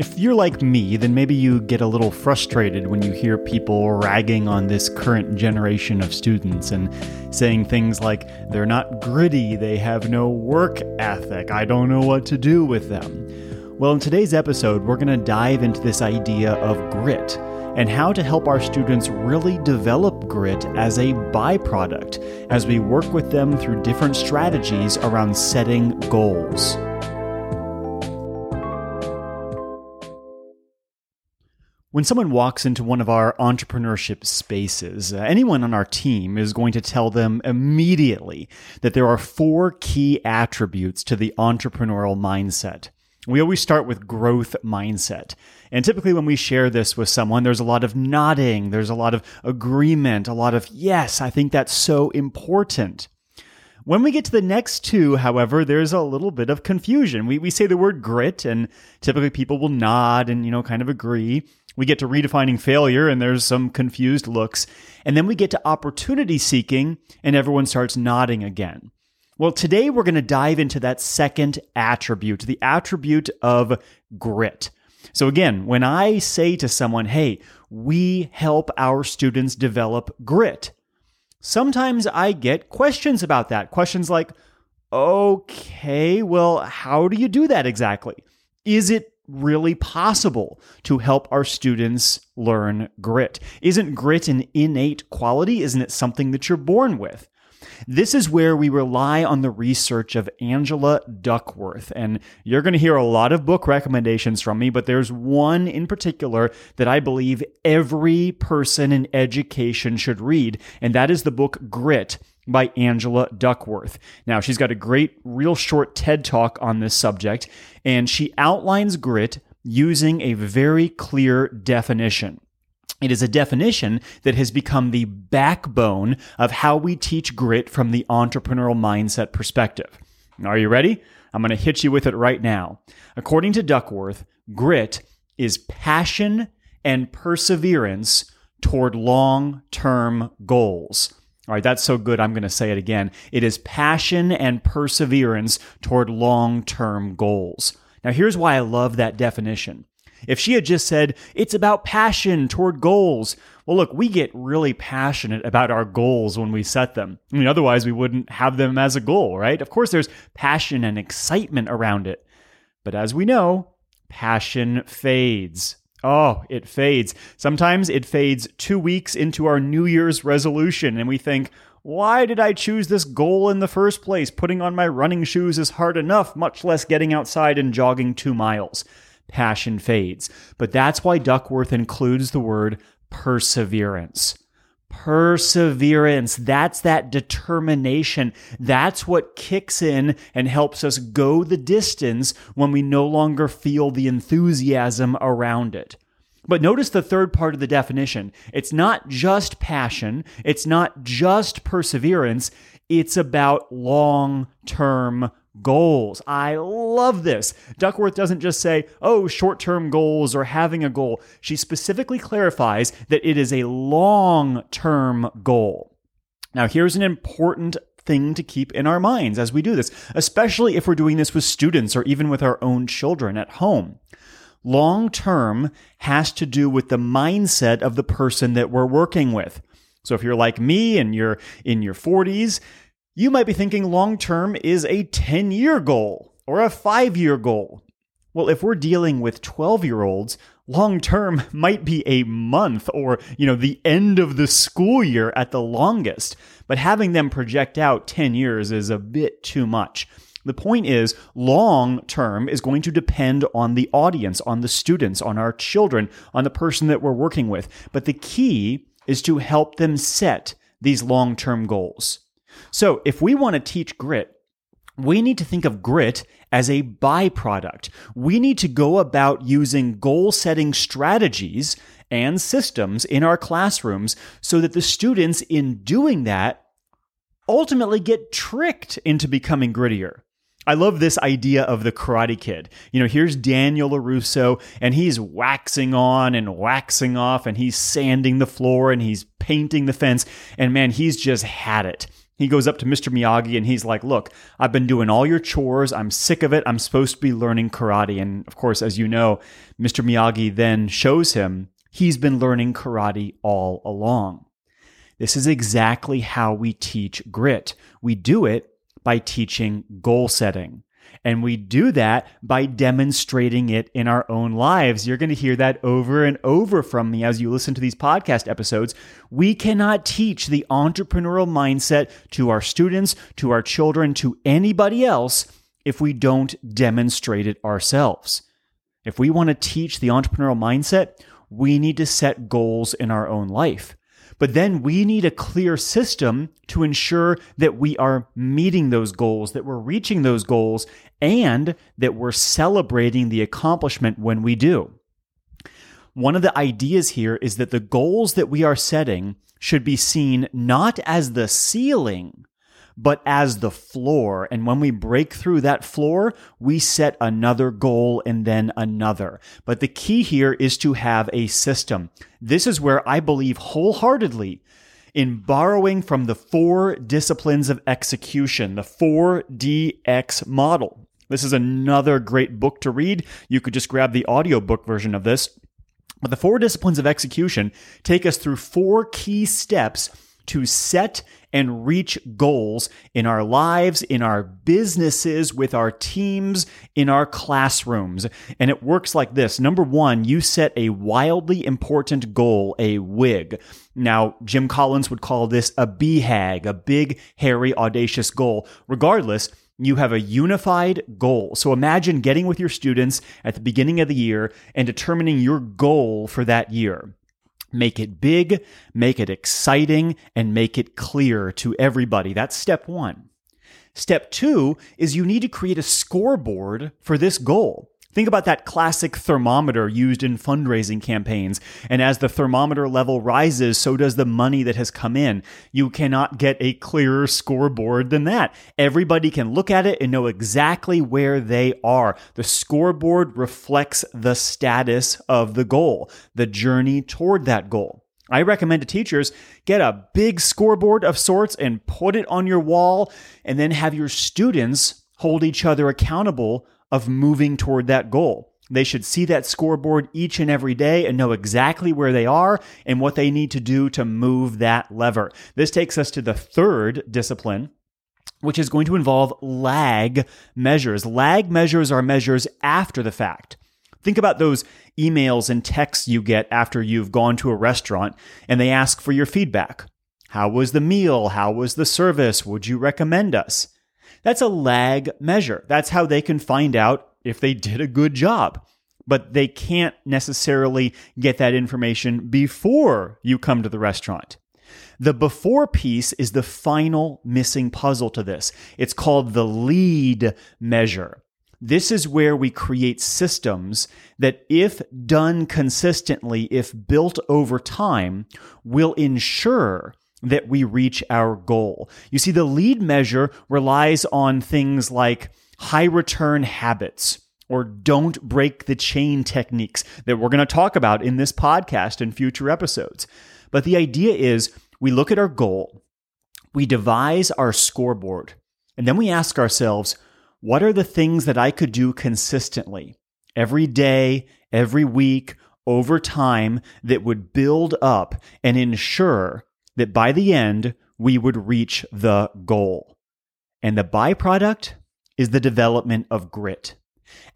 If you're like me, then maybe you get a little frustrated when you hear people ragging on this current generation of students and saying things like, they're not gritty, they have no work ethic, I don't know what to do with them. Well, in today's episode, we're going to dive into this idea of grit and how to help our students really develop grit as a byproduct as we work with them through different strategies around setting goals. When someone walks into one of our entrepreneurship spaces, uh, anyone on our team is going to tell them immediately that there are four key attributes to the entrepreneurial mindset. We always start with growth mindset. And typically, when we share this with someone, there's a lot of nodding, there's a lot of agreement, a lot of, yes, I think that's so important. When we get to the next two, however, there's a little bit of confusion. We, we say the word grit, and typically people will nod and, you know, kind of agree. We get to redefining failure, and there's some confused looks. And then we get to opportunity seeking, and everyone starts nodding again. Well, today we're going to dive into that second attribute, the attribute of grit. So, again, when I say to someone, hey, we help our students develop grit, sometimes I get questions about that. Questions like, okay, well, how do you do that exactly? Is it really possible to help our students learn grit? Isn't grit an innate quality? Isn't it something that you're born with? This is where we rely on the research of Angela Duckworth. And you're going to hear a lot of book recommendations from me, but there's one in particular that I believe every person in education should read, and that is the book Grit by Angela Duckworth. Now, she's got a great, real short TED talk on this subject, and she outlines grit using a very clear definition. It is a definition that has become the backbone of how we teach grit from the entrepreneurial mindset perspective. Are you ready? I'm going to hit you with it right now. According to Duckworth, grit is passion and perseverance toward long term goals. All right, that's so good. I'm going to say it again. It is passion and perseverance toward long term goals. Now, here's why I love that definition. If she had just said, it's about passion toward goals, well, look, we get really passionate about our goals when we set them. I mean, otherwise, we wouldn't have them as a goal, right? Of course, there's passion and excitement around it. But as we know, passion fades. Oh, it fades. Sometimes it fades two weeks into our New Year's resolution, and we think, why did I choose this goal in the first place? Putting on my running shoes is hard enough, much less getting outside and jogging two miles passion fades. But that's why Duckworth includes the word perseverance. Perseverance. That's that determination. That's what kicks in and helps us go the distance when we no longer feel the enthusiasm around it. But notice the third part of the definition. It's not just passion. It's not just perseverance. It's about long term goals. I love this. Duckworth doesn't just say, oh, short term goals or having a goal. She specifically clarifies that it is a long term goal. Now, here's an important thing to keep in our minds as we do this, especially if we're doing this with students or even with our own children at home. Long term has to do with the mindset of the person that we're working with. So if you're like me and you're in your 40s, you might be thinking long term is a 10 year goal or a five year goal. Well, if we're dealing with 12 year olds, long term might be a month or, you know, the end of the school year at the longest. But having them project out 10 years is a bit too much. The point is, long term is going to depend on the audience, on the students, on our children, on the person that we're working with. But the key is to help them set these long term goals. So, if we want to teach grit, we need to think of grit as a byproduct. We need to go about using goal setting strategies and systems in our classrooms so that the students, in doing that, ultimately get tricked into becoming grittier. I love this idea of the Karate Kid. You know, here's Daniel LaRusso, and he's waxing on and waxing off, and he's sanding the floor and he's painting the fence. And man, he's just had it. He goes up to Mr. Miyagi and he's like, Look, I've been doing all your chores. I'm sick of it. I'm supposed to be learning karate. And of course, as you know, Mr. Miyagi then shows him he's been learning karate all along. This is exactly how we teach grit. We do it by teaching goal setting. And we do that by demonstrating it in our own lives. You're going to hear that over and over from me as you listen to these podcast episodes. We cannot teach the entrepreneurial mindset to our students, to our children, to anybody else if we don't demonstrate it ourselves. If we want to teach the entrepreneurial mindset, we need to set goals in our own life. But then we need a clear system to ensure that we are meeting those goals, that we're reaching those goals, and that we're celebrating the accomplishment when we do. One of the ideas here is that the goals that we are setting should be seen not as the ceiling but as the floor. And when we break through that floor, we set another goal and then another. But the key here is to have a system. This is where I believe wholeheartedly in borrowing from the four disciplines of execution, the 4DX model. This is another great book to read. You could just grab the audiobook version of this. But the four disciplines of execution take us through four key steps to set and reach goals in our lives, in our businesses, with our teams, in our classrooms. And it works like this. Number one, you set a wildly important goal, a WIG. Now, Jim Collins would call this a BHAG, a big, hairy, audacious goal. Regardless, you have a unified goal. So imagine getting with your students at the beginning of the year and determining your goal for that year. Make it big, make it exciting, and make it clear to everybody. That's step one. Step two is you need to create a scoreboard for this goal. Think about that classic thermometer used in fundraising campaigns. And as the thermometer level rises, so does the money that has come in. You cannot get a clearer scoreboard than that. Everybody can look at it and know exactly where they are. The scoreboard reflects the status of the goal, the journey toward that goal. I recommend to teachers get a big scoreboard of sorts and put it on your wall, and then have your students hold each other accountable of moving toward that goal. They should see that scoreboard each and every day and know exactly where they are and what they need to do to move that lever. This takes us to the third discipline, which is going to involve lag measures. Lag measures are measures after the fact. Think about those emails and texts you get after you've gone to a restaurant and they ask for your feedback. How was the meal? How was the service? Would you recommend us? That's a lag measure. That's how they can find out if they did a good job. But they can't necessarily get that information before you come to the restaurant. The before piece is the final missing puzzle to this. It's called the lead measure. This is where we create systems that, if done consistently, if built over time, will ensure that we reach our goal. You see, the lead measure relies on things like high return habits or don't break the chain techniques that we're going to talk about in this podcast and future episodes. But the idea is we look at our goal, we devise our scoreboard, and then we ask ourselves, what are the things that I could do consistently every day, every week, over time that would build up and ensure that by the end, we would reach the goal. And the byproduct is the development of grit.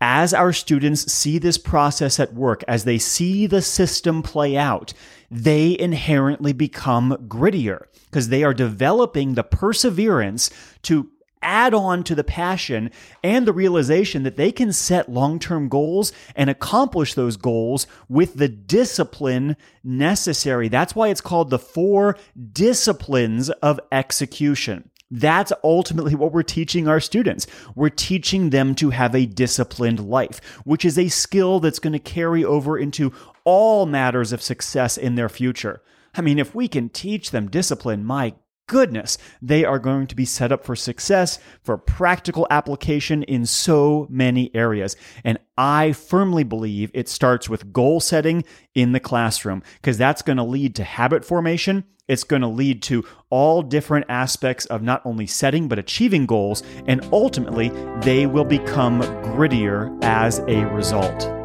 As our students see this process at work, as they see the system play out, they inherently become grittier because they are developing the perseverance to add on to the passion and the realization that they can set long term goals and accomplish those goals with the discipline necessary. That's why it's called the four disciplines of execution. That's ultimately what we're teaching our students. We're teaching them to have a disciplined life, which is a skill that's going to carry over into all matters of success in their future. I mean, if we can teach them discipline, my goodness, they are going to be set up for success, for practical application in so many areas. And I firmly believe it starts with goal setting in the classroom because that's going to lead to habit formation. It's going to lead to all different aspects of not only setting but achieving goals. And ultimately, they will become grittier as a result.